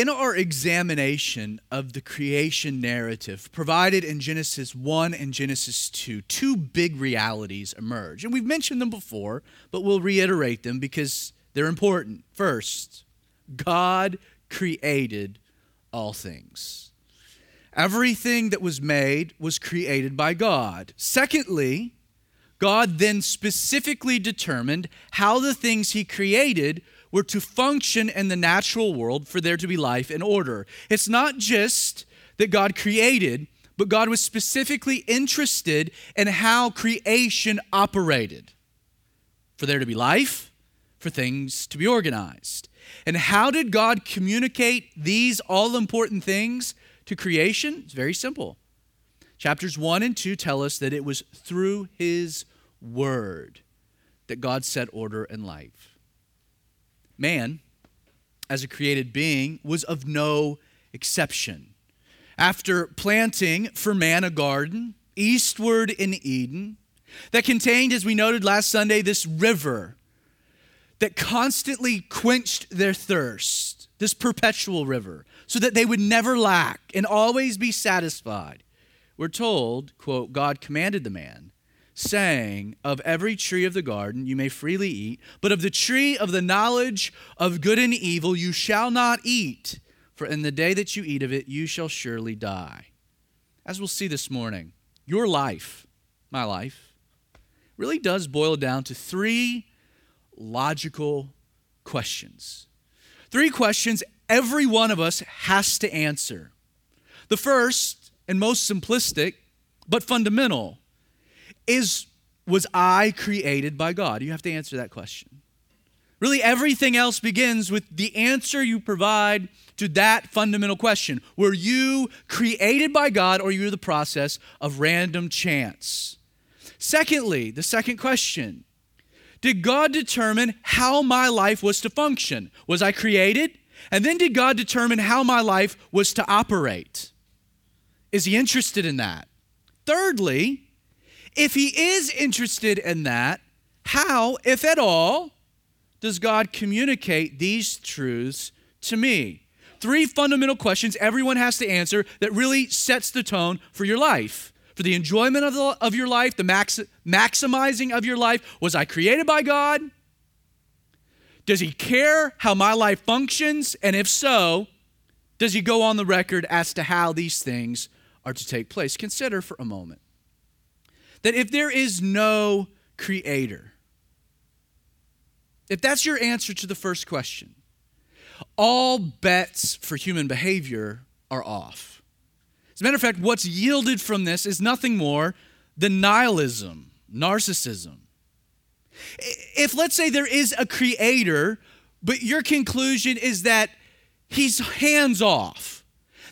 In our examination of the creation narrative provided in Genesis 1 and Genesis 2, two big realities emerge. And we've mentioned them before, but we'll reiterate them because they're important. First, God created all things. Everything that was made was created by God. Secondly, God then specifically determined how the things he created were to function in the natural world for there to be life and order. It's not just that God created, but God was specifically interested in how creation operated for there to be life, for things to be organized. And how did God communicate these all important things to creation? It's very simple. Chapters 1 and 2 tell us that it was through His Word that God set order in life. Man, as a created being, was of no exception. After planting for man a garden eastward in Eden that contained, as we noted last Sunday, this river that constantly quenched their thirst, this perpetual river, so that they would never lack and always be satisfied. We're told, quote, God commanded the man saying, Of every tree of the garden you may freely eat, but of the tree of the knowledge of good and evil you shall not eat, for in the day that you eat of it you shall surely die. As we'll see this morning, your life, my life, really does boil down to three logical questions. Three questions every one of us has to answer. The first and most simplistic, but fundamental, is was I created by God? You have to answer that question. Really, everything else begins with the answer you provide to that fundamental question. Were you created by God or you're the process of random chance? Secondly, the second question Did God determine how my life was to function? Was I created? And then did God determine how my life was to operate? Is He interested in that? Thirdly, if he is interested in that, how, if at all, does God communicate these truths to me? Three fundamental questions everyone has to answer that really sets the tone for your life, for the enjoyment of, the, of your life, the max, maximizing of your life. Was I created by God? Does he care how my life functions? And if so, does he go on the record as to how these things are to take place? Consider for a moment that if there is no creator, if that's your answer to the first question, all bets for human behavior are off. As a matter of fact, what's yielded from this is nothing more than nihilism, narcissism. If, let's say, there is a creator, but your conclusion is that he's hands off,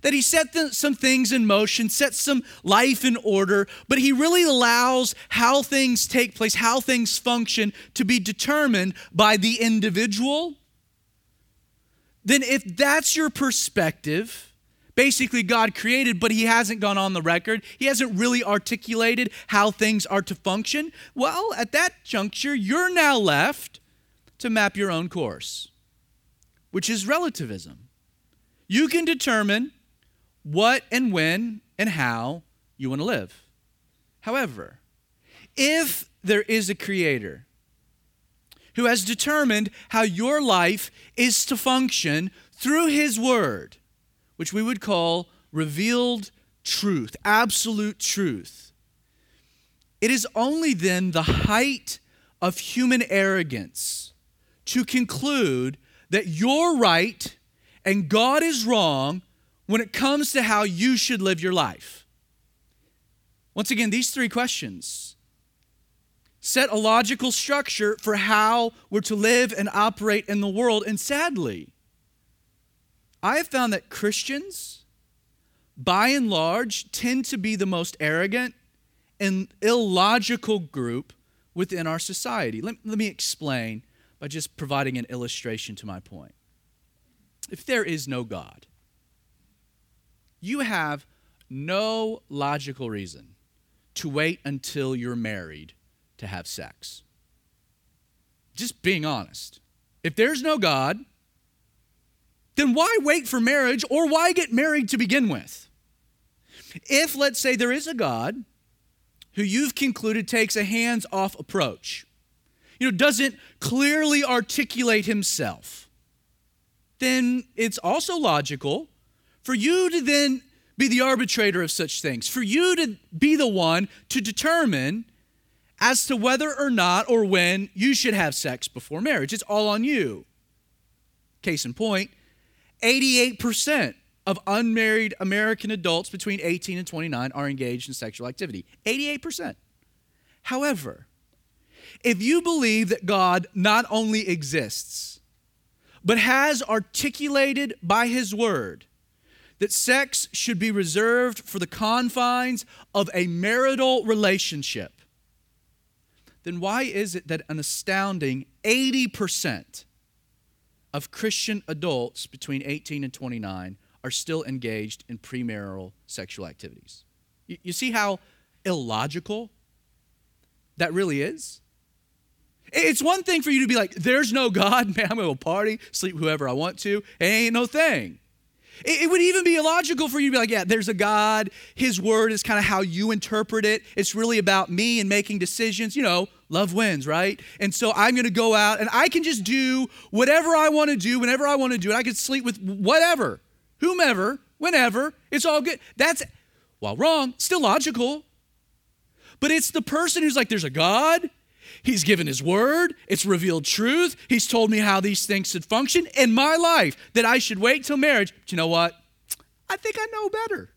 that he set some things in motion, set some life in order, but he really allows how things take place, how things function to be determined by the individual. Then, if that's your perspective, basically God created, but he hasn't gone on the record, he hasn't really articulated how things are to function, well, at that juncture, you're now left to map your own course, which is relativism. You can determine what and when and how you want to live. However, if there is a creator who has determined how your life is to function through his word, which we would call revealed truth, absolute truth, it is only then the height of human arrogance to conclude that you're right and God is wrong when it comes to how you should live your life? Once again, these three questions set a logical structure for how we're to live and operate in the world. And sadly, I have found that Christians, by and large, tend to be the most arrogant and illogical group within our society. Let, let me explain by just providing an illustration to my point. If there is no God, you have no logical reason to wait until you're married to have sex. Just being honest. If there's no God, then why wait for marriage or why get married to begin with? If, let's say, there is a God who you've concluded takes a hands off approach, you know, doesn't clearly articulate himself, then it's also logical for you to then be the arbitrator of such things, for you to be the one to determine as to whether or not or when you should have sex before marriage. It's all on you. Case in point 88% of unmarried American adults between 18 and 29 are engaged in sexual activity. 88%. However, if you believe that God not only exists, but has articulated by his word that sex should be reserved for the confines of a marital relationship, then why is it that an astounding 80% of Christian adults between 18 and 29 are still engaged in premarital sexual activities? You, see how illogical that really is? It's one thing for you to be like, there's no God, man, I'm gonna party, sleep whoever I want to, it ain't no thing. It, would even be illogical for you to be like, yeah, there's a God. His word is kind of how you interpret it. It's really about me and making decisions. You know, love wins, right? And so I'm going to go out and I can just do whatever I want to do whenever I want to do it. I can sleep with whatever, whomever, whenever. It's all good. That's, while wrong, still logical. But it's the person who's like, there's a God. He's given His word, it's revealed truth. He's told me how these things should function in my life, that I should wait till marriage. But you know what? I think I know better.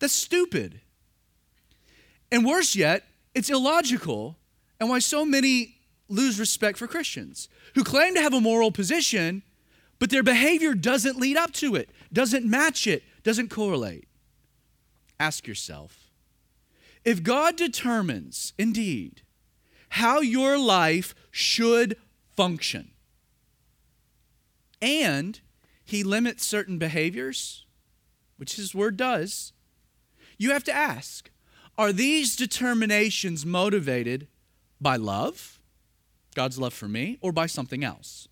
That's stupid. And worse yet, it's illogical, and why so many lose respect for Christians who claim to have a moral position, but their behavior doesn't lead up to it, doesn't match it, doesn't correlate. Ask yourself if God determines, indeed, how your life should function. And he limits certain behaviors, which his word does. You have to ask are these determinations motivated by love, God's love for me, or by something else?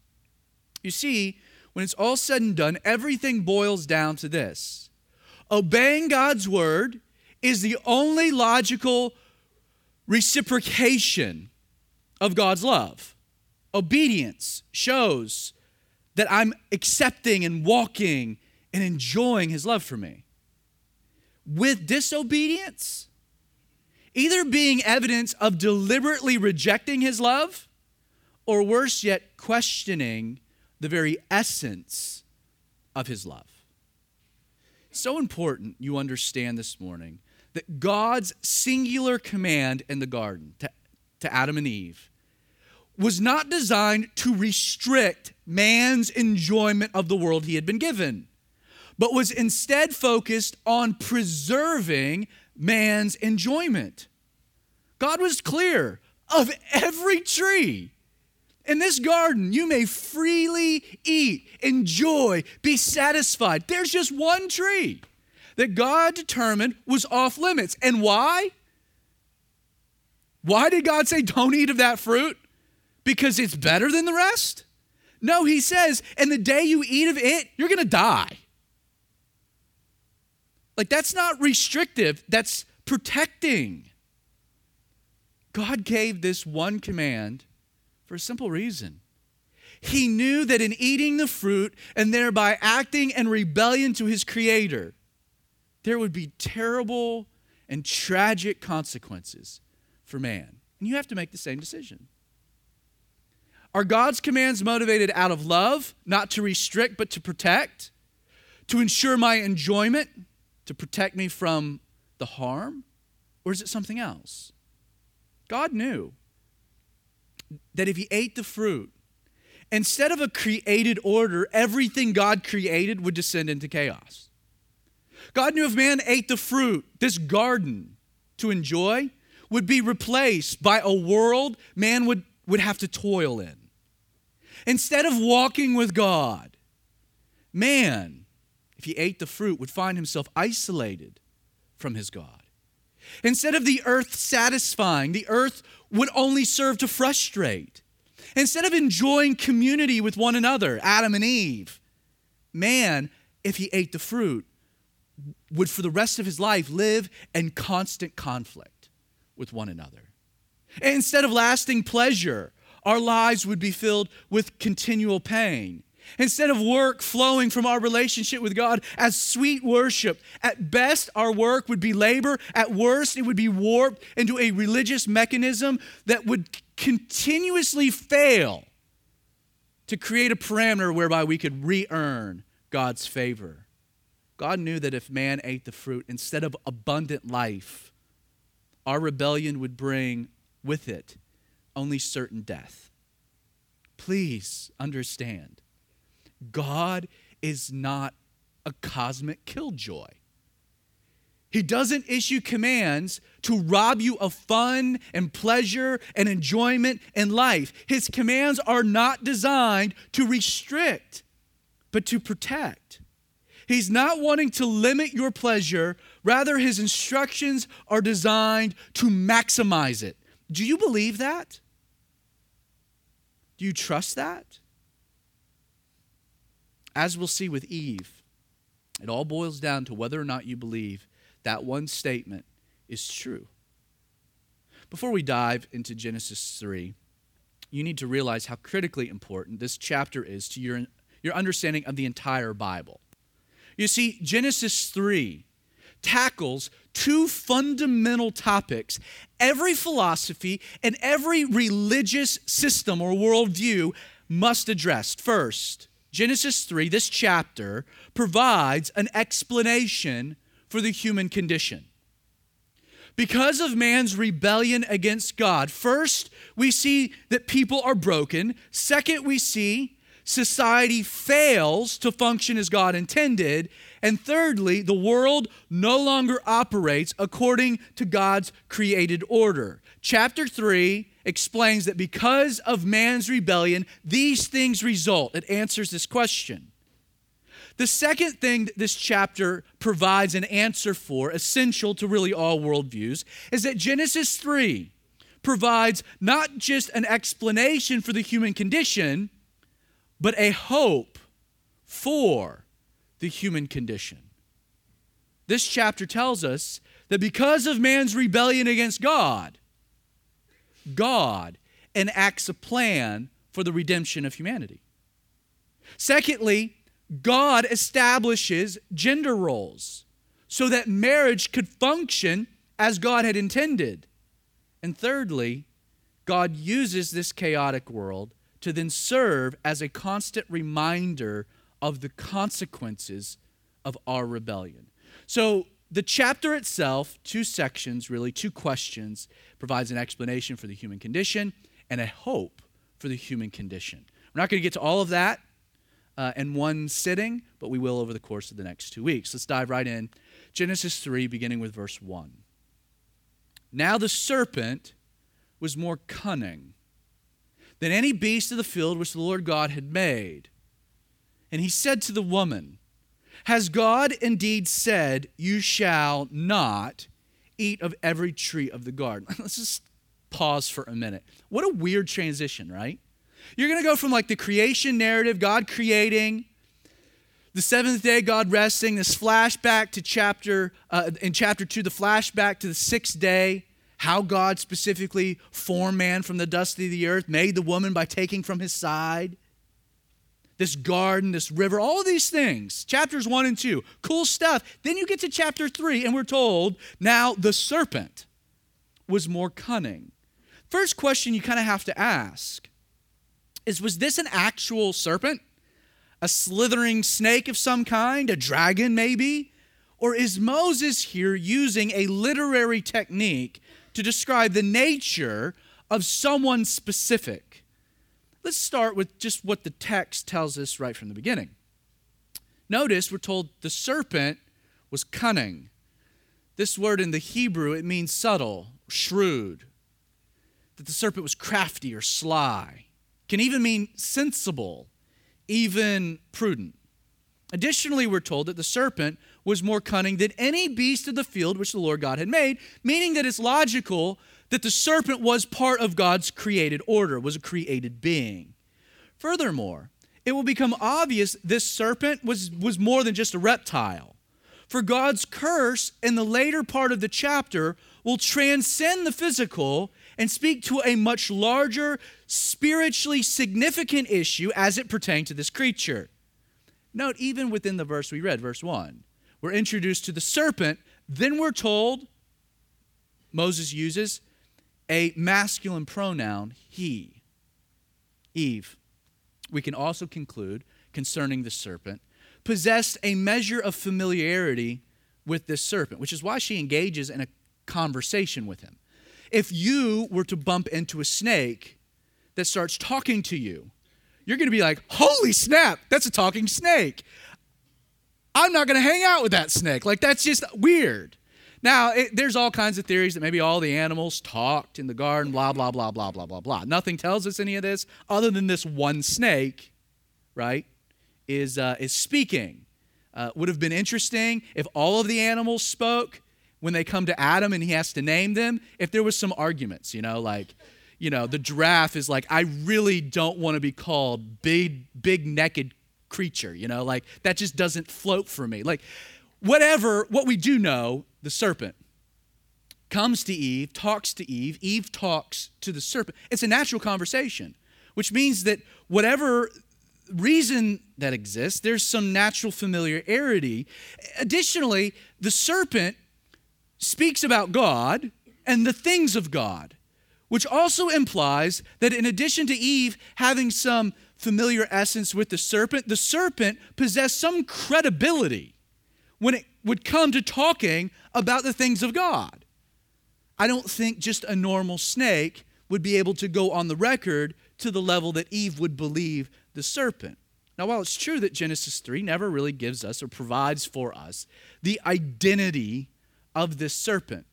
You see, when it's all said and done, everything boils down to this obeying God's word is the only logical reciprocation of God's love. Obedience shows that I'm accepting and walking and enjoying His love for me. With disobedience, either being evidence of deliberately rejecting His love, or worse yet, questioning the very essence of His love. So important you understand this morning that God's singular command in the garden to, to Adam and Eve was not designed to restrict man's enjoyment of the world he had been given, but was instead focused on preserving man's enjoyment. God was clear of every tree in this garden, you may freely eat, enjoy, be satisfied. There's just one tree that God determined was off limits. And why? Why did God say, don't eat of that fruit? Because it's better than the rest? No, he says, and the day you eat of it, you're going to die. Like, that's not restrictive, that's protecting. God gave this one command for a simple reason. He knew that in eating the fruit and thereby acting in rebellion to his Creator, there would be terrible and tragic consequences for man. And you have to make the same decision. Are God's commands motivated out of love, not to restrict, but to protect? To ensure my enjoyment? To protect me from the harm? Or is it something else? God knew that if he ate the fruit, instead of a created order, everything God created would descend into chaos. God knew if man ate the fruit, this garden to enjoy would be replaced by a world man would, would have to toil in. Instead of walking with God, man, if he ate the fruit, would find himself isolated from his God. Instead of the earth satisfying, the earth would only serve to frustrate. Instead of enjoying community with one another, Adam and Eve, man, if he ate the fruit, would for the rest of his life live in constant conflict with one another. And instead of lasting pleasure, our lives would be filled with continual pain. Instead of work flowing from our relationship with God as sweet worship, at best our work would be labor. At worst, it would be warped into a religious mechanism that would continuously fail to create a parameter whereby we could re earn God's favor. God knew that if man ate the fruit, instead of abundant life, our rebellion would bring with it only certain death. Please understand God is not a cosmic killjoy. He doesn't issue commands to rob you of fun and pleasure and enjoyment in life. His commands are not designed to restrict, but to protect. He's not wanting to limit your pleasure, rather, his instructions are designed to maximize it. Do you believe that? Do you trust that? As we'll see with Eve, it all boils down to whether or not you believe that one statement is true. Before we dive into Genesis 3, you need to realize how critically important this chapter is to your, your understanding of the entire Bible. You see, Genesis 3 tackles two fundamental topics every philosophy and every religious system or worldview must address. First, Genesis 3, this chapter, provides an explanation for the human condition. Because of man's rebellion against God, first, we see that people are broken. Second, we see society fails to function as God intended. And thirdly, the world no longer operates according to God's created order. Chapter 3 explains that because of man's rebellion, these things result. It answers this question. The second thing that this chapter provides an answer for, essential to really all worldviews, is that Genesis 3 provides not just an explanation for the human condition, but a hope for the human condition. This chapter tells us that because of man's rebellion against God, God enacts a plan for the redemption of humanity. Secondly, God establishes gender roles so that marriage could function as God had intended. And thirdly, God uses this chaotic world to then serve as a constant reminder of the consequences of our rebellion. So, the chapter itself, two sections, really, two questions, provides an explanation for the human condition and a hope for the human condition. We're not going to get to all of that uh, in one sitting, but we will over the course of the next two weeks. Let's dive right in. Genesis 3, beginning with verse 1. Now the serpent was more cunning than any beast of the field which the Lord God had made. And he said to the woman, Has God indeed said, You shall not eat of every tree of the garden? Let's just pause for a minute. What a weird transition, right? You're going to go from like the creation narrative, God creating, the seventh day, God resting, this flashback to chapter, uh, in chapter two, the flashback to the sixth day, how God specifically formed man from the dust of the earth, made the woman by taking from his side. This garden, this river, all these things. Chapters one and two, cool stuff. Then you get to chapter three, and we're told now the serpent was more cunning. First question you kind of have to ask is Was this an actual serpent? A slithering snake of some kind? A dragon, maybe? Or is Moses here using a literary technique to describe the nature of someone specific. Let's start with just what the text tells us right from the beginning. Notice we're told the serpent was cunning. This word in the Hebrew, it means subtle, shrewd. That the serpent was crafty or sly. Can even mean sensible, even prudent. Additionally, we're told that the serpent was more cunning than any beast of the field which the Lord God had made, meaning that it's logical that the serpent was part of God's created order, was a created being. Furthermore, it will become obvious this serpent was, was more than just a reptile. For God's curse in the later part of the chapter will transcend the physical and speak to a much larger, spiritually significant issue as it pertained to this creature. Note, even within the verse we read, verse 1, we're introduced to the serpent, then we're told, Moses uses a masculine pronoun, he. Eve, we can also conclude concerning the serpent, possessed a measure of familiarity with this serpent, which is why she engages in a conversation with him. If you were to bump into a snake that starts talking to you, you're going to be like, holy snap, that's a talking snake. I'm not going to hang out with that snake. Like, that's just weird. Now, it, there's all kinds of theories that maybe all the animals talked in the garden, blah, blah, blah, blah, blah, blah, blah. Nothing tells us any of this other than this one snake, right, is, uh, is speaking. Uh, would have been interesting if all of the animals spoke when they come to Adam and he has to name them, if there was some arguments, you know, like, you know, the giraffe is like, I really don't want to be called big, big naked creature, you know, like that just doesn't float for me. Like, whatever, what we do know, the serpent comes to Eve, talks to Eve, Eve talks to the serpent. It's a natural conversation, which means that whatever reason that exists, there's some natural familiarity. Additionally, the serpent speaks about God and the things of God, which also implies that in addition to Eve having some familiar essence with the serpent, the serpent possessed some credibility when it would come to talking about the things of God. I don't think just a normal snake would be able to go on the record to the level that Eve would believe the serpent. Now, while it's true that Genesis 3 never really gives us or provides for us the identity of this serpent,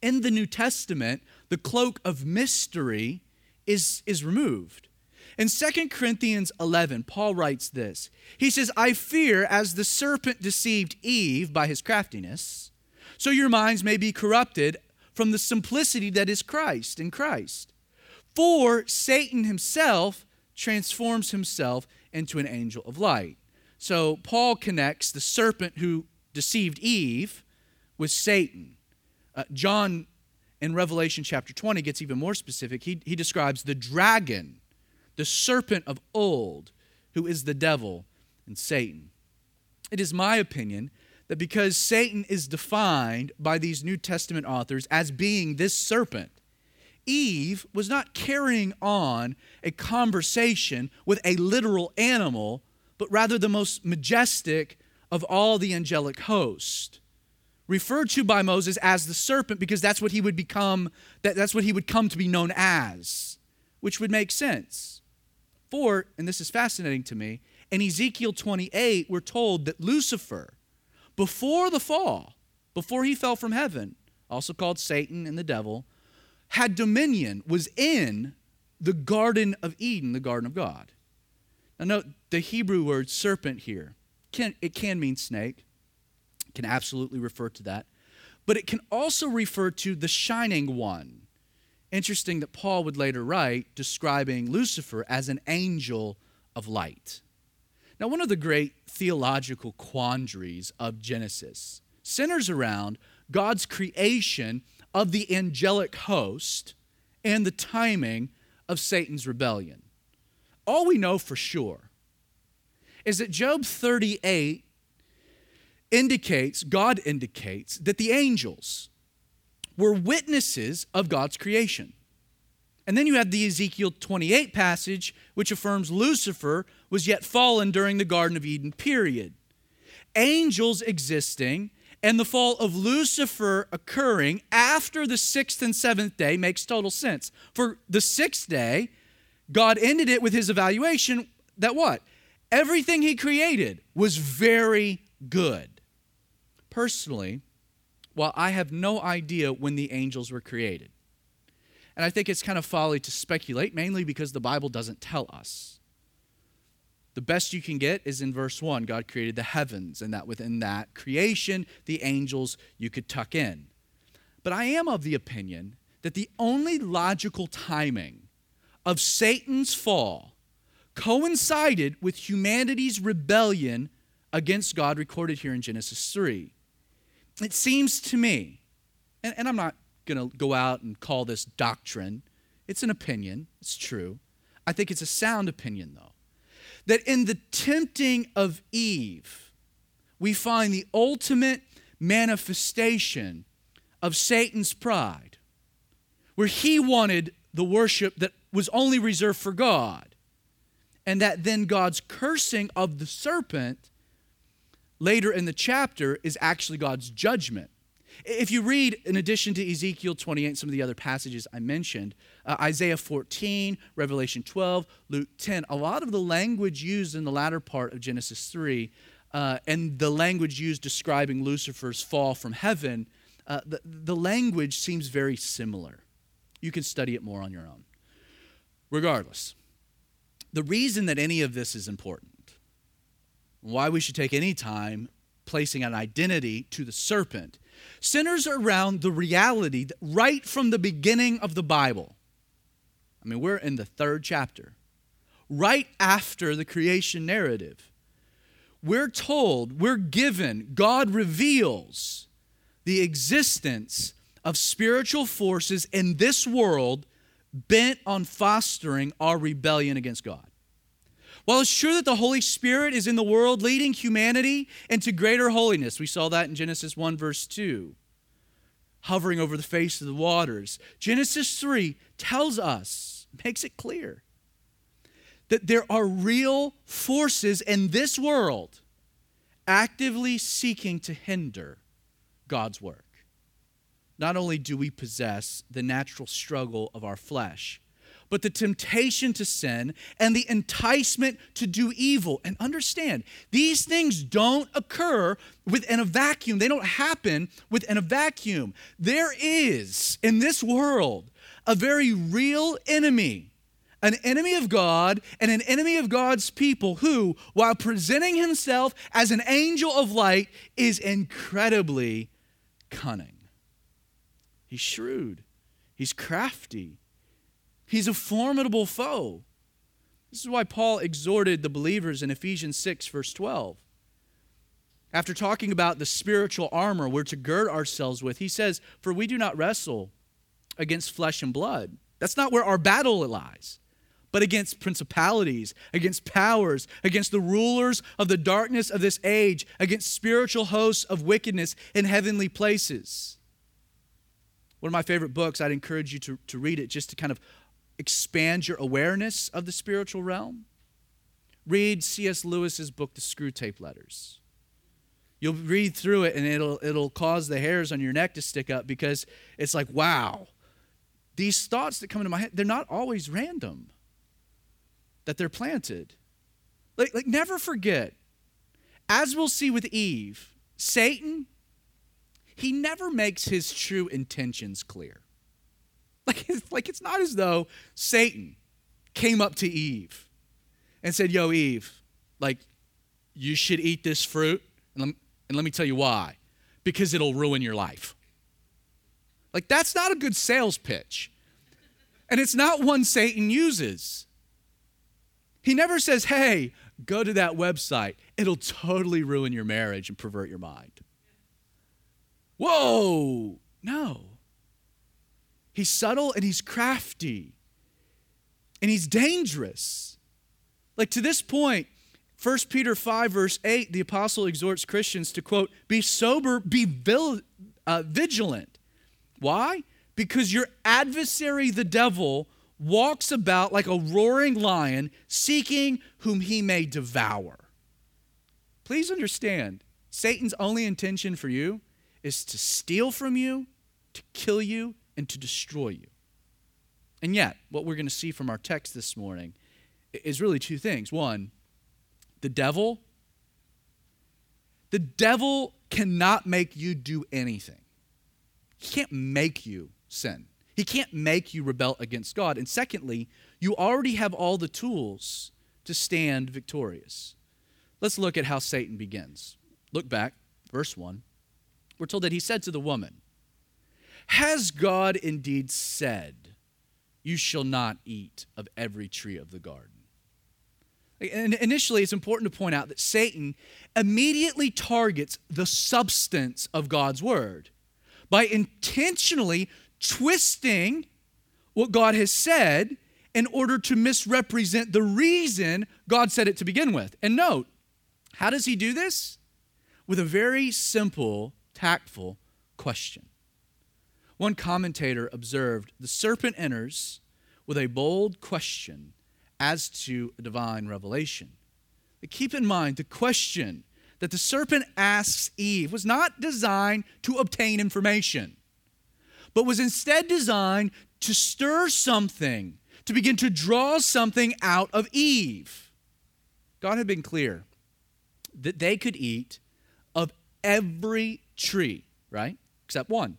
in the New Testament, the cloak of mystery is, is removed. In 2 Corinthians 11, Paul writes this He says, I fear as the serpent deceived Eve by his craftiness, so your minds may be corrupted from the simplicity that is Christ in Christ. For Satan himself transforms himself into an angel of light. So Paul connects the serpent who deceived Eve with Satan. Uh, John in Revelation chapter 20 gets even more specific. He, he describes the dragon the serpent of old, who is the devil and Satan. It is my opinion that because Satan is defined by these New Testament authors as being this serpent, Eve was not carrying on a conversation with a literal animal, but rather the most majestic of all the angelic host. Referred to by Moses as the serpent because that's what he would become, that, that's what he would come to be known as, which would make sense. For, and this is fascinating to me, in Ezekiel 28, we're told that Lucifer, before the fall, before he fell from heaven, also called Satan and the devil, had dominion, was in the Garden of Eden, the Garden of God. Now, note the Hebrew word serpent here. Can, it can mean snake, can absolutely refer to that, but it can also refer to the shining one Interesting that Paul would later write describing Lucifer as an angel of light. Now, one of the great theological quandaries of Genesis centers around God's creation of the angelic host and the timing of Satan's rebellion. All we know for sure is that Job 38 indicates, God indicates, that the angels, were witnesses of God's creation. And then you have the Ezekiel 28 passage, which affirms Lucifer was yet fallen during the Garden of Eden period. Angels existing and the fall of Lucifer occurring after the sixth and seventh day makes total sense. For the sixth day, God ended it with his evaluation that what? Everything he created was very good. Personally, while I have no idea when the angels were created. And I think it's kind of folly to speculate, mainly because the Bible doesn't tell us. The best you can get is in verse 1 God created the heavens, and that within that creation, the angels you could tuck in. But I am of the opinion that the only logical timing of Satan's fall coincided with humanity's rebellion against God recorded here in Genesis 3. It seems to me, and, and I'm not going to go out and call this doctrine, it's an opinion, it's true. I think it's a sound opinion, though, that in the tempting of Eve, we find the ultimate manifestation of Satan's pride, where he wanted the worship that was only reserved for God, and that then God's cursing of the serpent later in the chapter is actually God's judgment. If you read, in addition to Ezekiel 28, some of the other passages I mentioned, uh, Isaiah 14, Revelation 12, Luke 10, a lot of the language used in the latter part of Genesis 3 uh, and the language used describing Lucifer's fall from heaven, uh, the, the language seems very similar. You can study it more on your own. Regardless, the reason that any of this is important, why we should take any time placing an identity to the serpent, centers around the reality right from the beginning of the Bible, I mean, we're in the third chapter, right after the creation narrative, we're told, we're given, God reveals the existence of spiritual forces in this world bent on fostering our rebellion against God. While it's true that the Holy Spirit is in the world leading humanity into greater holiness, we saw that in Genesis 1, verse 2, hovering over the face of the waters. Genesis 3 tells us, makes it clear, that there are real forces in this world actively seeking to hinder God's work. Not only do we possess the natural struggle of our flesh, but the temptation to sin and the enticement to do evil. And understand, these things don't occur within a vacuum. They don't happen within a vacuum. There is, in this world, a very real enemy an enemy of God and an enemy of God's people who, while presenting himself as an angel of light, is incredibly cunning. He's shrewd, he's crafty, he's a formidable foe. This is why Paul exhorted the believers in Ephesians 6, verse 12. After talking about the spiritual armor we're to gird ourselves with, he says, For we do not wrestle against flesh and blood. That's not where our battle lies but against principalities, against powers, against the rulers of the darkness of this age, against spiritual hosts of wickedness in heavenly places. One of my favorite books, I'd encourage you to, to read it just to kind of expand your awareness of the spiritual realm. Read C.S. Lewis's book, The Screwtape Letters. You'll read through it and it'll, it'll cause the hairs on your neck to stick up because it's like, wow, these thoughts that come into my head, they're not always random that they're planted. Like, like never forget, as we'll see with Eve, Satan, he never makes his true intentions clear. Like, it's, like it's not as though Satan came up to Eve and said, Yo, Eve, like, you should eat this fruit. And let, and let me tell you why because it'll ruin your life. Like, that's not a good sales pitch. And it's not one Satan uses. He never says, hey, go to that website. It'll totally ruin your marriage and pervert your mind. Whoa, no. He's subtle and he's crafty and he's dangerous. Like to this point, 1 Peter 5, verse 8, the apostle exhorts Christians to quote, be sober, be vil- uh, vigilant. Why? Because your adversary, the devil, walks about like a roaring lion, seeking whom he may devour. Please understand, Satan's only intention for you is to steal from you, to kill you, and to destroy you. And yet, what we're going to see from our text this morning is really two things. One, the devil, the devil cannot make you do anything. He can't make you sin. He can't make you rebel against God. And secondly, you already have all the tools to stand victorious. Let's look at how Satan begins. Look back, verse 1. We're told that he said to the woman, Has God indeed said, You shall not eat of every tree of the garden? And initially, it's important to point out that Satan immediately targets the substance of God's word by intentionally twisting what God has said in order to misrepresent the reason God said it to begin with. And note, how does he do this? With a very simple, tactful question. One commentator observed the serpent enters with a bold question as to divine revelation. But keep in mind, the question that the serpent asks Eve was not designed to obtain information, but was instead designed to stir something, to begin to draw something out of Eve. God had been clear that they could eat of every tree, right? Except one.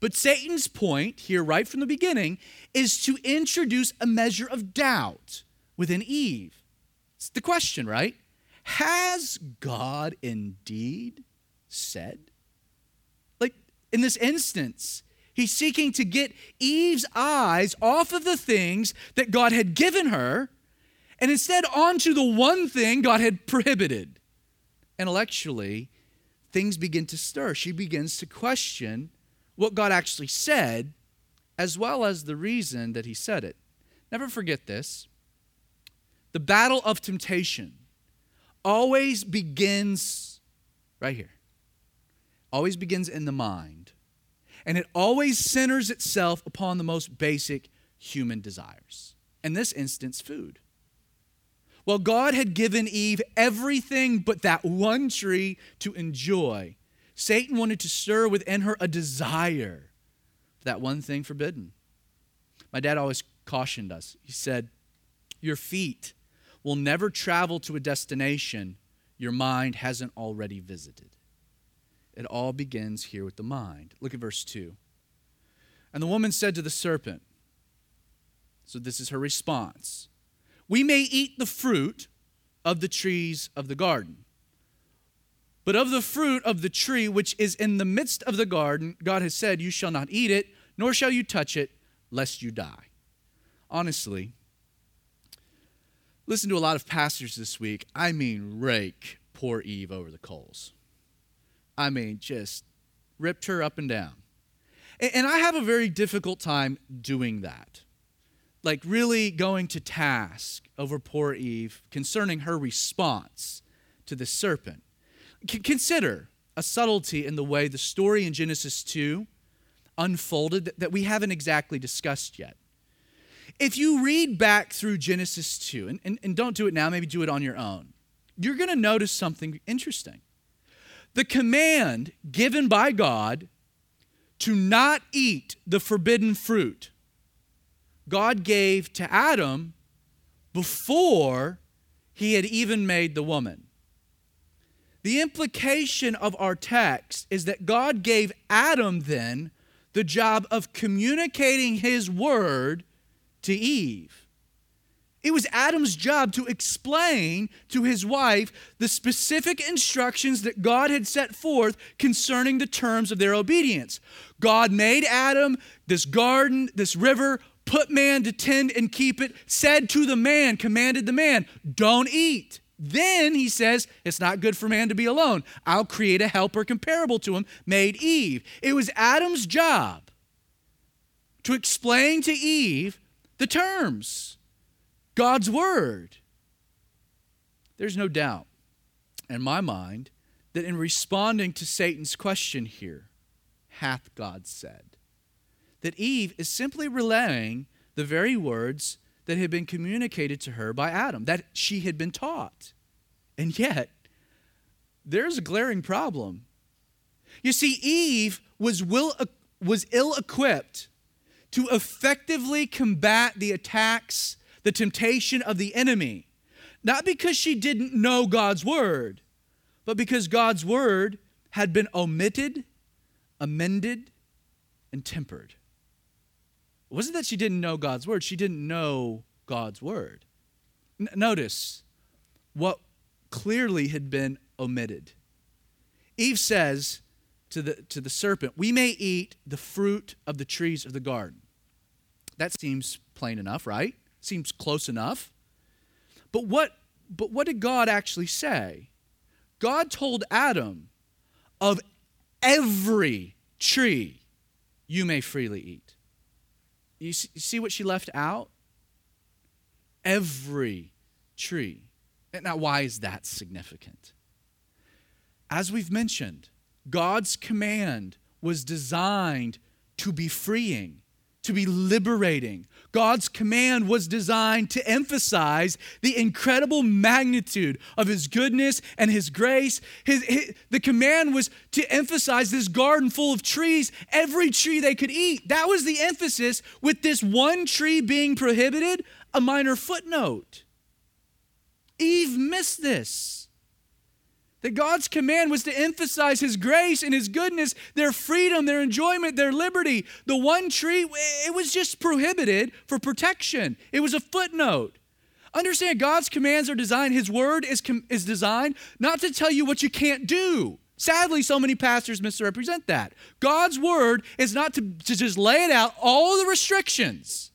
But Satan's point here, right from the beginning, is to introduce a measure of doubt within Eve. It's the question, right? Has God indeed said? Like in this instance, he's seeking to get Eve's eyes off of the things that God had given her and instead onto the one thing God had prohibited. Intellectually, things begin to stir. She begins to question what God actually said, as well as the reason that He said it. Never forget this. The battle of temptation always begins right here, always begins in the mind. And it always centers itself upon the most basic human desires. In this instance, food. Well, God had given Eve everything but that one tree to enjoy. Satan wanted to stir within her a desire for that one thing forbidden. My dad always cautioned us. He said, Your feet will never travel to a destination your mind hasn't already visited. It all begins here with the mind. Look at verse 2. And the woman said to the serpent, so this is her response We may eat the fruit of the trees of the garden. But of the fruit of the tree which is in the midst of the garden, God has said, You shall not eat it, nor shall you touch it, lest you die. Honestly, listen to a lot of pastors this week. I mean, rake poor Eve over the coals. I mean, just ripped her up and down. And I have a very difficult time doing that. Like, really going to task over poor Eve concerning her response to the serpent. Consider a subtlety in the way the story in Genesis 2 unfolded that we haven't exactly discussed yet. If you read back through Genesis 2, and, and, and don't do it now, maybe do it on your own, you're going to notice something interesting. The command given by God to not eat the forbidden fruit, God gave to Adam before he had even made the woman. The implication of our text is that God gave Adam then the job of communicating his word to Eve. It was Adam's job to explain to his wife the specific instructions that God had set forth concerning the terms of their obedience. God made Adam this garden, this river, put man to tend and keep it, said to the man, commanded the man, don't eat. Then he says, It's not good for man to be alone. I'll create a helper comparable to him, made Eve. It was Adam's job to explain to Eve the terms, God's word. There's no doubt in my mind that in responding to Satan's question here, hath God said, that Eve is simply relaying the very words that had been communicated to her by Adam, that she had been taught. And yet, there's a glaring problem. You see, Eve was, will, was ill equipped to effectively combat the attacks, the temptation of the enemy, not because she didn't know God's word, but because God's word had been omitted, amended, and tempered. It wasn't that she didn't know God's word, she didn't know God's word. N- notice what clearly had been omitted. Eve says to the, to the serpent, We may eat the fruit of the trees of the garden. That seems plain enough, right? Seems close enough. But what But what did God actually say? God told Adam, Of every tree you may freely eat. You see what she left out? Every tree. Now, why is that significant? As we've mentioned, God's command was designed to be freeing, to be liberating. God's command was designed to emphasize the incredible magnitude of His goodness and His grace. His, his, the command was to emphasize this garden full of trees, every tree they could eat. That was the emphasis, with this one tree being prohibited, a minor footnote. Eve missed this. That God's command was to emphasize His grace and His goodness, their freedom, their enjoyment, their liberty. The one tree, it was just prohibited for protection, it was a footnote. Understand, God's commands are designed, His word is, is designed not to tell you what you can't do. Sadly, so many pastors misrepresent that. God's word is not to, to just lay it out, all the restrictions.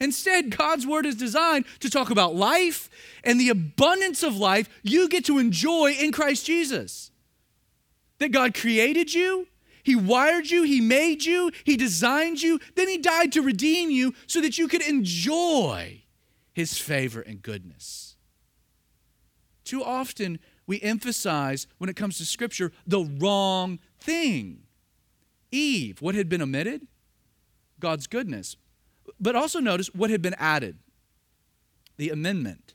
Instead, God's word is designed to talk about life and the abundance of life you get to enjoy in Christ Jesus. That God created you, He wired you, He made you, He designed you, then He died to redeem you so that you could enjoy His favor and goodness. Too often, we emphasize, when it comes to Scripture, the wrong thing. Eve, what had been omitted? God's goodness. But also notice what had been added the amendment.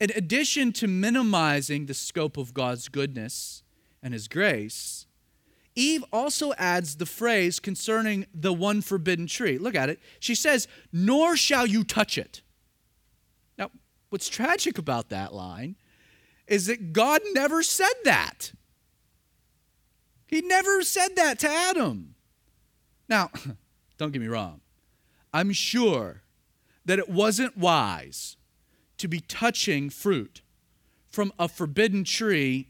In addition to minimizing the scope of God's goodness and His grace, Eve also adds the phrase concerning the one forbidden tree. Look at it. She says, Nor shall you touch it. Now, what's tragic about that line is that God never said that. He never said that to Adam. Now, don't get me wrong. I'm sure that it wasn't wise to be touching fruit from a forbidden tree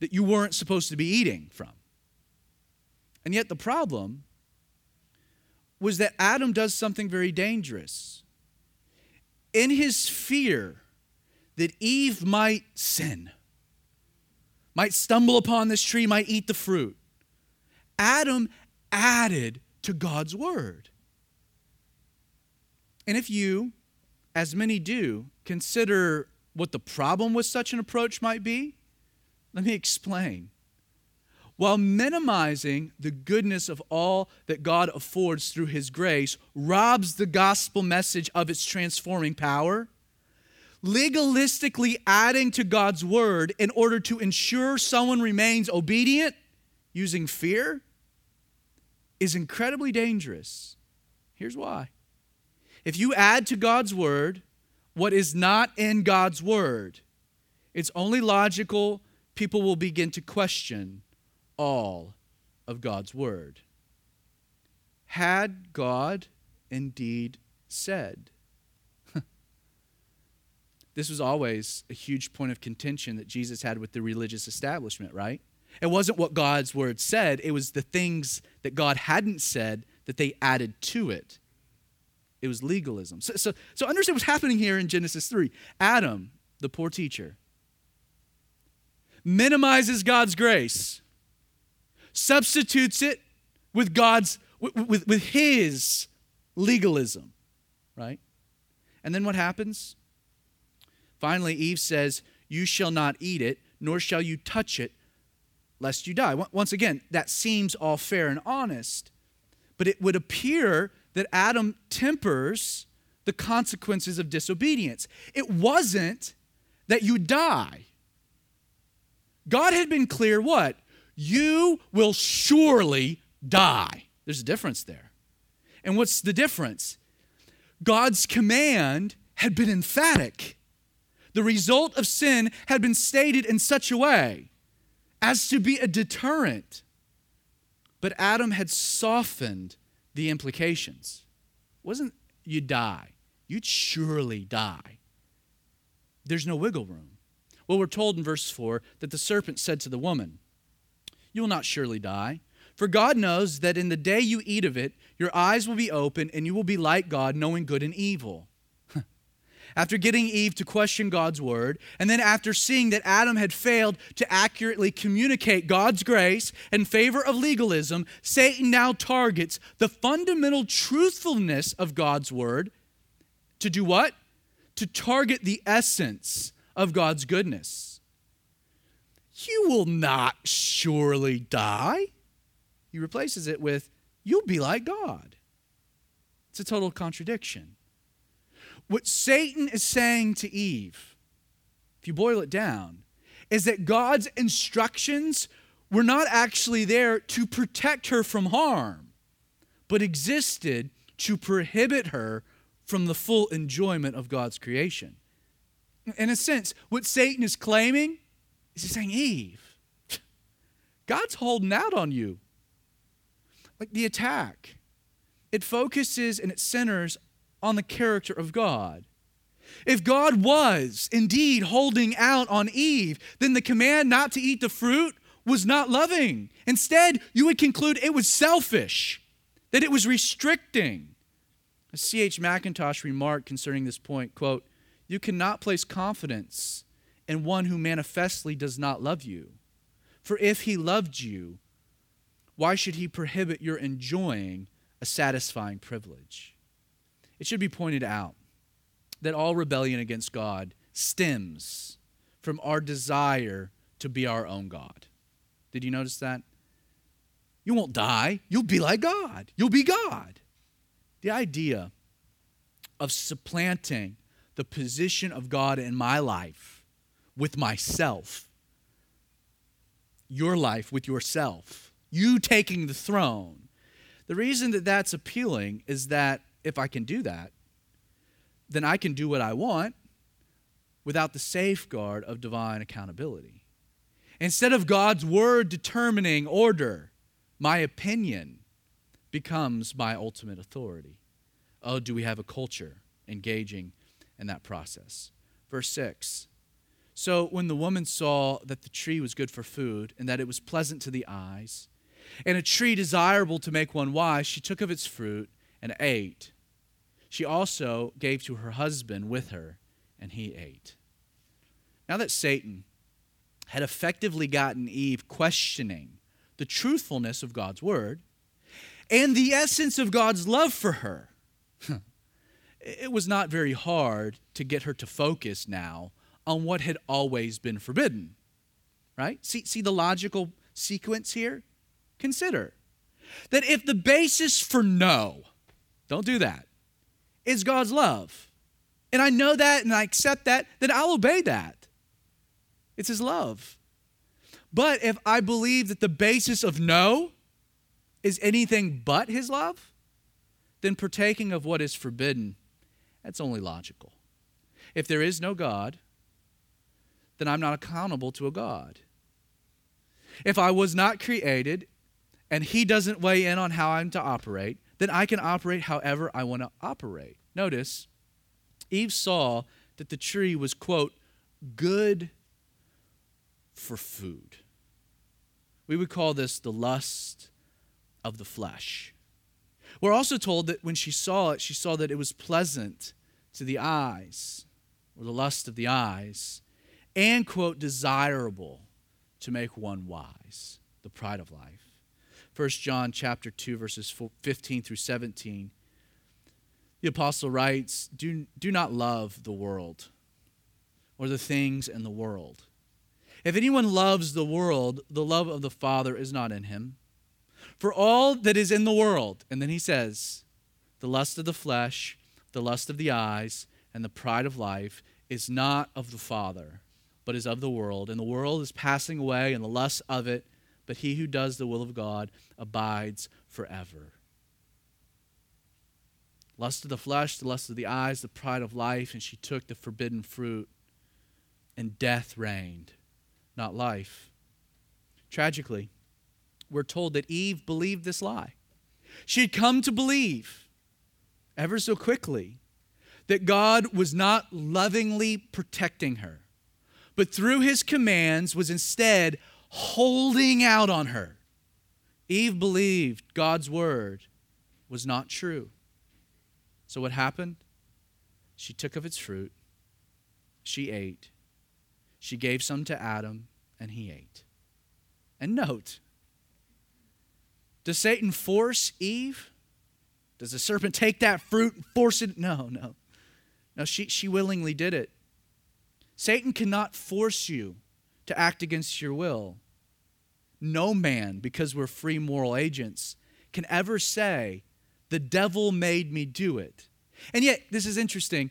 that you weren't supposed to be eating from. And yet, the problem was that Adam does something very dangerous. In his fear that Eve might sin, might stumble upon this tree, might eat the fruit, Adam added to God's word. And if you, as many do, consider what the problem with such an approach might be, let me explain. While minimizing the goodness of all that God affords through His grace robs the gospel message of its transforming power, legalistically adding to God's word in order to ensure someone remains obedient using fear is incredibly dangerous. Here's why if you add to God's word what is not in God's word, it's only logical people will begin to question all of God's word. Had God indeed said? this was always a huge point of contention that Jesus had with the religious establishment, right? It wasn't what God's word said, it was the things that God hadn't said that they added to it. It was legalism. So, so, so understand what's happening here in Genesis 3. Adam, the poor teacher, minimizes God's grace, substitutes it with God's, with, with, with his legalism, right? And then what happens? Finally, Eve says, You shall not eat it, nor shall you touch it, lest you die. Once again, that seems all fair and honest, but it would appear that Adam tempers the consequences of disobedience. It wasn't that you die. God had been clear what? You will surely die. There's a difference there. And what's the difference? God's command had been emphatic. The result of sin had been stated in such a way as to be a deterrent. But Adam had softened the implications. Wasn't you die, you'd surely die. There's no wiggle room. Well, we're told in verse 4 that the serpent said to the woman, You will not surely die. For God knows that in the day you eat of it, your eyes will be open and you will be like God, knowing good and evil. After getting Eve to question God's word, and then after seeing that Adam had failed to accurately communicate God's grace in favor of legalism, Satan now targets the fundamental truthfulness of God's word to do what? To target the essence of God's goodness. You will not surely die. He replaces it with, You'll be like God. It's a total contradiction. What Satan is saying to Eve, if you boil it down, is that God's instructions were not actually there to protect her from harm, but existed to prohibit her from the full enjoyment of God's creation. In a sense, what Satan is claiming is he's saying, Eve, God's holding out on you. Like the attack, it focuses and it centers on the character of God. If God was indeed holding out on Eve, then the command not to eat the fruit was not loving. Instead, you would conclude it was selfish, that it was restricting. As C.H. Mackintosh remarked concerning this point, quote, you cannot place confidence in one who manifestly does not love you. For if he loved you, why should he prohibit your enjoying a satisfying privilege? It should be pointed out that all rebellion against God stems from our desire to be our own God. Did you notice that? You won't die. You'll be like God. You'll be God. The idea of supplanting the position of God in my life with myself, your life with yourself, you taking the throne. The reason that that's appealing is that if I can do that, then I can do what I want without the safeguard of divine accountability. Instead of God's word determining order, my opinion becomes my ultimate authority. Oh, do we have a culture engaging in that process? Verse 6 So when the woman saw that the tree was good for food and that it was pleasant to the eyes, and a tree desirable to make one wise, she took of its fruit and ate. She also gave to her husband with her, and he ate. Now that Satan had effectively gotten Eve questioning the truthfulness of God's word and the essence of God's love for her, it was not very hard to get her to focus now on what had always been forbidden. Right? See, see the logical sequence here? Consider that if the basis for no, don't do that, is God's love, and I know that and I accept that, then I'll obey that. It's His love. But if I believe that the basis of no is anything but His love, then partaking of what is forbidden, that's only logical. If there is no God, then I'm not accountable to a God. If I was not created and He doesn't weigh in on how I'm to operate, then I can operate however I want to operate. Notice, Eve saw that the tree was, quote, good for food. We would call this the lust of the flesh. We're also told that when she saw it, she saw that it was pleasant to the eyes, or the lust of the eyes, and, quote, desirable to make one wise, the pride of life. 1 John chapter 2 verses 15 through 17. The apostle writes, "Do do not love the world or the things in the world. If anyone loves the world, the love of the Father is not in him. For all that is in the world, and then he says, the lust of the flesh, the lust of the eyes, and the pride of life is not of the Father, but is of the world. And the world is passing away, and the lust of it but he who does the will of God abides forever. Lust of the flesh, the lust of the eyes, the pride of life, and she took the forbidden fruit, and death reigned, not life. Tragically, we're told that Eve believed this lie. She had come to believe, ever so quickly, that God was not lovingly protecting her, but through his commands was instead holding out on her. Eve believed God's word was not true. So what happened? She took of its fruit she ate. She gave some to Adam, and he ate. And note, does Satan force Eve? Does the serpent take that fruit and force it? No, no. No, she, she willingly did it. Satan cannot force you to act against your will. No man, because we're free moral agents, can ever say, the devil made me do it. And yet, this is interesting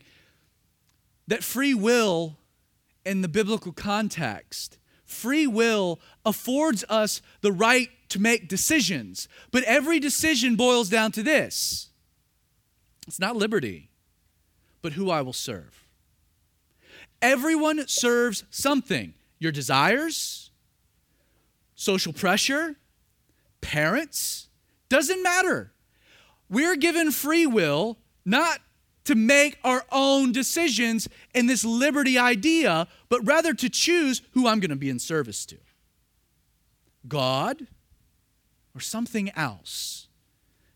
that free will in the biblical context, free will affords us the right to make decisions. But every decision boils down to this it's not liberty, but who I will serve. Everyone serves something your desires, social pressure, parents, doesn't matter. We're given free will not to make our own decisions in this liberty idea, but rather to choose who I'm going to be in service to God or something else.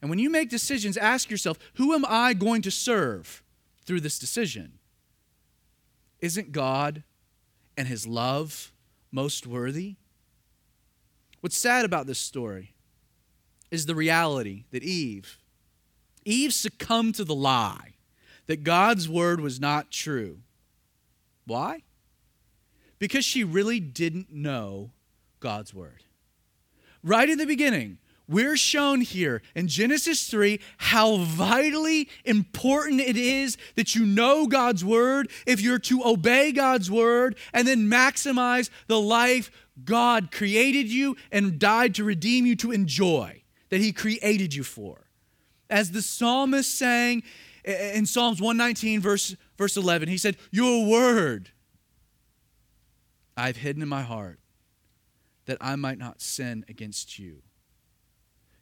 And when you make decisions, ask yourself, who am I going to serve through this decision? Isn't God and his love most worthy? What's sad about this story is the reality that Eve, Eve succumbed to the lie that God's word was not true. Why? Because she really didn't know God's word. Right in the beginning, we're shown here in Genesis 3 how vitally important it is that you know God's word if you're to obey God's word and then maximize the life God created you and died to redeem you to enjoy, that He created you for. As the psalmist sang in Psalms 119, verse, verse 11, he said, Your word I've hidden in my heart that I might not sin against you.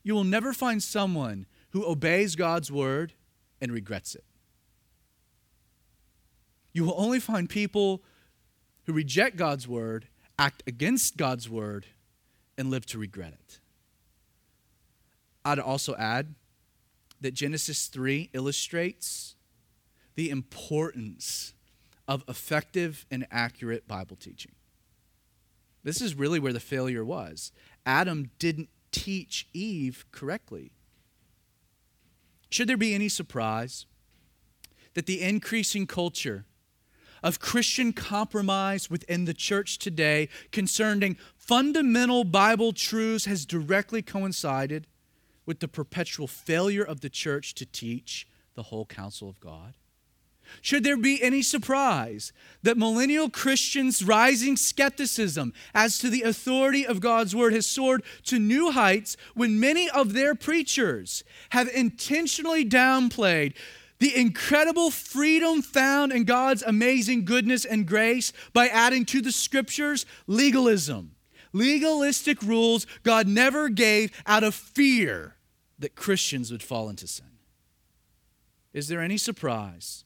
You will never find someone who obeys God's word and regrets it. You will only find people who reject God's word, act against God's word, and live to regret it. I'd also add that Genesis 3 illustrates the importance of effective and accurate Bible teaching. This is really where the failure was. Adam didn't teach Eve correctly. Should there be any surprise that the increasing culture of Christian compromise within the church today concerning fundamental Bible truths has directly coincided with the perpetual failure of the church to teach the whole counsel of God? Should there be any surprise that millennial Christians' rising skepticism as to the authority of God's word has soared to new heights when many of their preachers have intentionally downplayed the incredible freedom found in God's amazing goodness and grace by adding to the scriptures legalism, legalistic rules God never gave out of fear that Christians would fall into sin? Is there any surprise?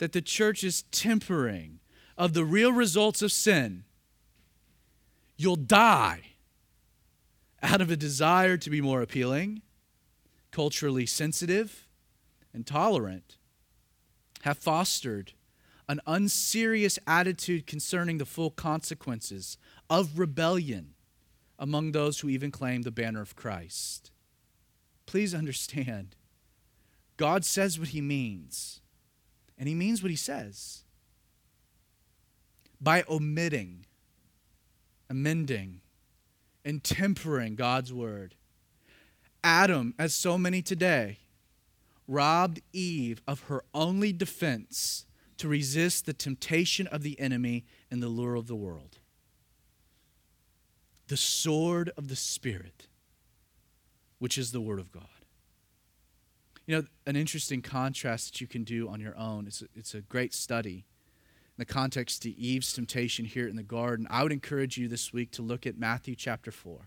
That the church is tempering of the real results of sin, you'll die out of a desire to be more appealing, culturally sensitive, and tolerant, have fostered an unserious attitude concerning the full consequences of rebellion among those who even claim the banner of Christ. Please understand, God says what he means and he means what he says. By omitting, amending, and tempering God's word, Adam, as so many today, robbed Eve of her only defense to resist the temptation of the enemy and the lure of the world. The sword of the Spirit, which is the Word of God. You know, an interesting contrast that you can do on your own, it's a, it's a great study. In the context of Eve's temptation here in the garden, I would encourage you this week to look at Matthew chapter 4.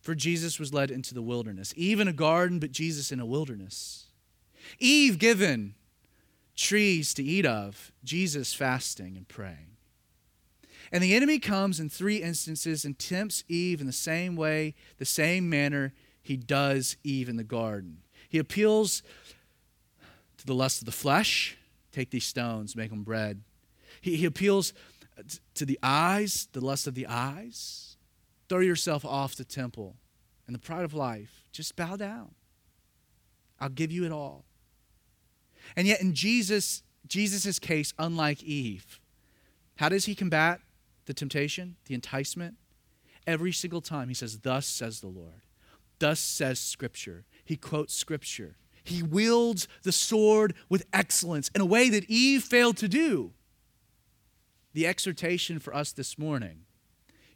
For Jesus was led into the wilderness, Eve in a garden, but Jesus in a wilderness. Eve given trees to eat of, Jesus fasting and praying. And the enemy comes in three instances and tempts Eve in the same way, the same manner he does Eve in the garden. He appeals to the lust of the flesh take these stones, make them bread. He, he appeals to the eyes, the lust of the eyes. Throw yourself off the temple and the pride of life. Just bow down. I'll give you it all. And yet in Jesus, Jesus' case, unlike Eve, how does he combat the temptation, the enticement? Every single time he says, Thus says the Lord. Thus says Scripture. He quotes Scripture. He wields the sword with excellence in a way that Eve failed to do. The exhortation for us this morning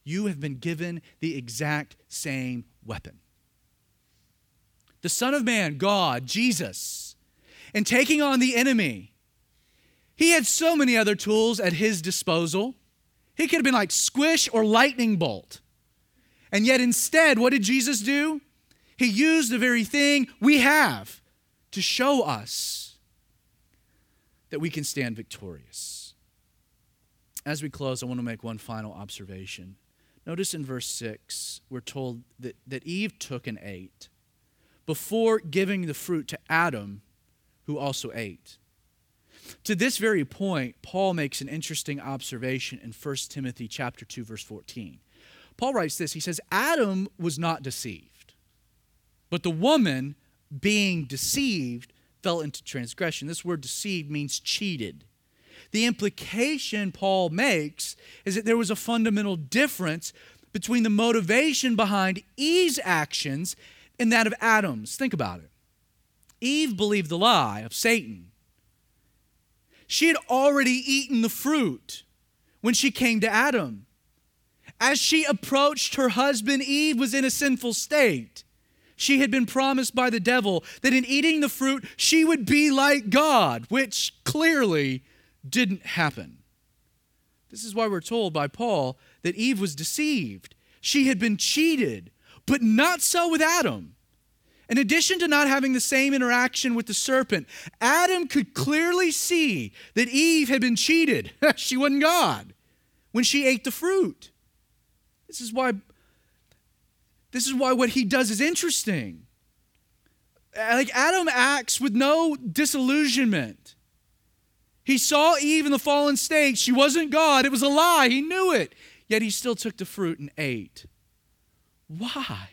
you have been given the exact same weapon. The Son of Man, God, Jesus, and taking on the enemy, he had so many other tools at his disposal. He could have been like squish or lightning bolt. And yet, instead, what did Jesus do? He used the very thing we have to show us that we can stand victorious. As we close, I want to make one final observation. Notice in verse 6, we're told that, that Eve took and ate before giving the fruit to Adam, who also ate. To this very point, Paul makes an interesting observation in 1 Timothy chapter 2 verse 14. Paul writes this, he says Adam was not deceived, but the woman being deceived fell into transgression. This word deceived means cheated. The implication Paul makes is that there was a fundamental difference between the motivation behind Eve's actions and that of Adam's. Think about it. Eve believed the lie of Satan. She had already eaten the fruit when she came to Adam. As she approached her husband, Eve was in a sinful state. She had been promised by the devil that in eating the fruit, she would be like God, which clearly didn't happen. This is why we're told by Paul that Eve was deceived. She had been cheated, but not so with Adam. In addition to not having the same interaction with the serpent, Adam could clearly see that Eve had been cheated. she wasn't God when she ate the fruit. This is why this is why what he does is interesting. Uh, like Adam acts with no disillusionment. He saw Eve in the fallen state. She wasn't God. It was a lie. He knew it. Yet he still took the fruit and ate. Why?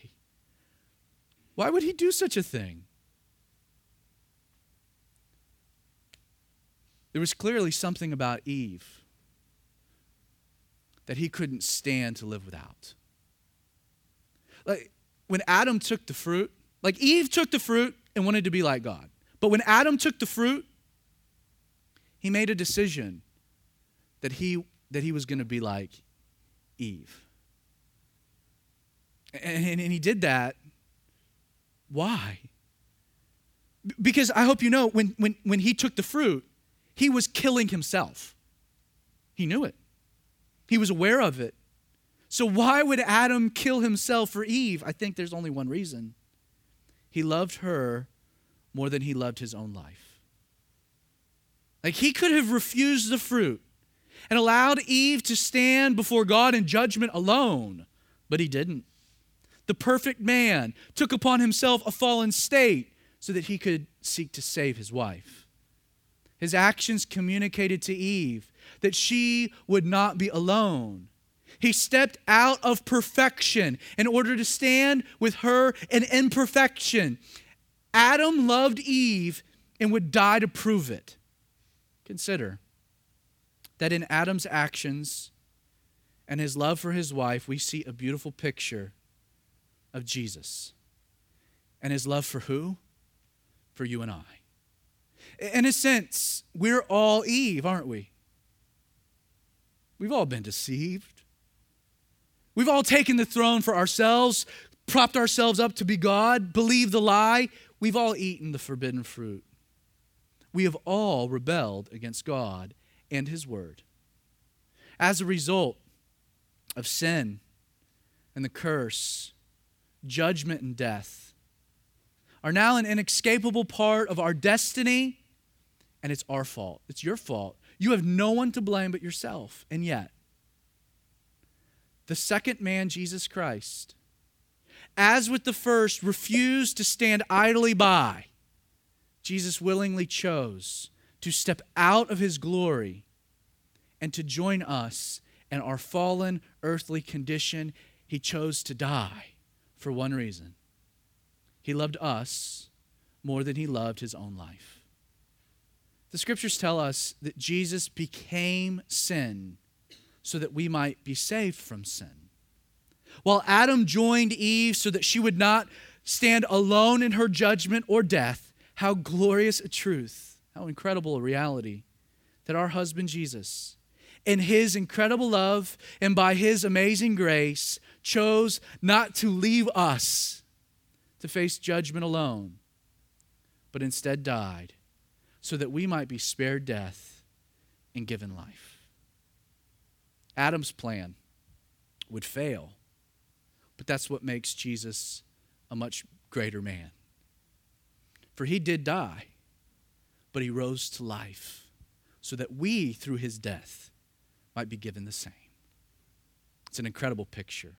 Why would he do such a thing? There was clearly something about Eve that he couldn't stand to live without. Like when Adam took the fruit, like Eve took the fruit and wanted to be like God. But when Adam took the fruit, he made a decision that he that he was going to be like Eve. And, and, he did that why? Because I hope you know, when, when, when he took the fruit, he was killing himself. He knew it, he was aware of it. So, why would Adam kill himself for Eve? I think there's only one reason. He loved her more than he loved his own life. Like, he could have refused the fruit and allowed Eve to stand before God in judgment alone, but he didn't the perfect man, took upon himself a fallen state so that he could seek to save his wife. His actions communicated to Eve that she would not be alone. He stepped out of perfection in order to stand with her in imperfection. Adam loved Eve and would die to prove it. Consider that in Adam's actions and his love for his wife, we see a beautiful picture of Jesus and his love for who? For you and I. In a sense, we're all Eve, aren't we? We've all been deceived. We've all taken the throne for ourselves, propped ourselves up to be God, believed the lie. We've all eaten the forbidden fruit. We have all rebelled against God and His Word. As a result of sin and the curse, judgment, and death are now an inescapable part of our destiny, and it's our fault. It's your fault. You have no one to blame but yourself. And yet, the second man, Jesus Christ, as with the first, refused to stand idly by. Jesus willingly chose to step out of his glory and to join us in our fallen earthly condition, he chose to die for one reason. He loved us more than he loved his own life. The scriptures tell us that Jesus became sin so that we might be saved from sin. While Adam joined Eve so that she would not stand alone in her judgment or death, how glorious a truth, how incredible a reality that our husband Jesus, in his incredible love and by his amazing grace, chose not to leave us to face judgment alone, but instead died so that we might be spared death and given life. Adam's plan would fail, but that's what makes Jesus a much greater man. For he did die, but he rose to life so that we, through his death, might be given the same. It's an incredible picture.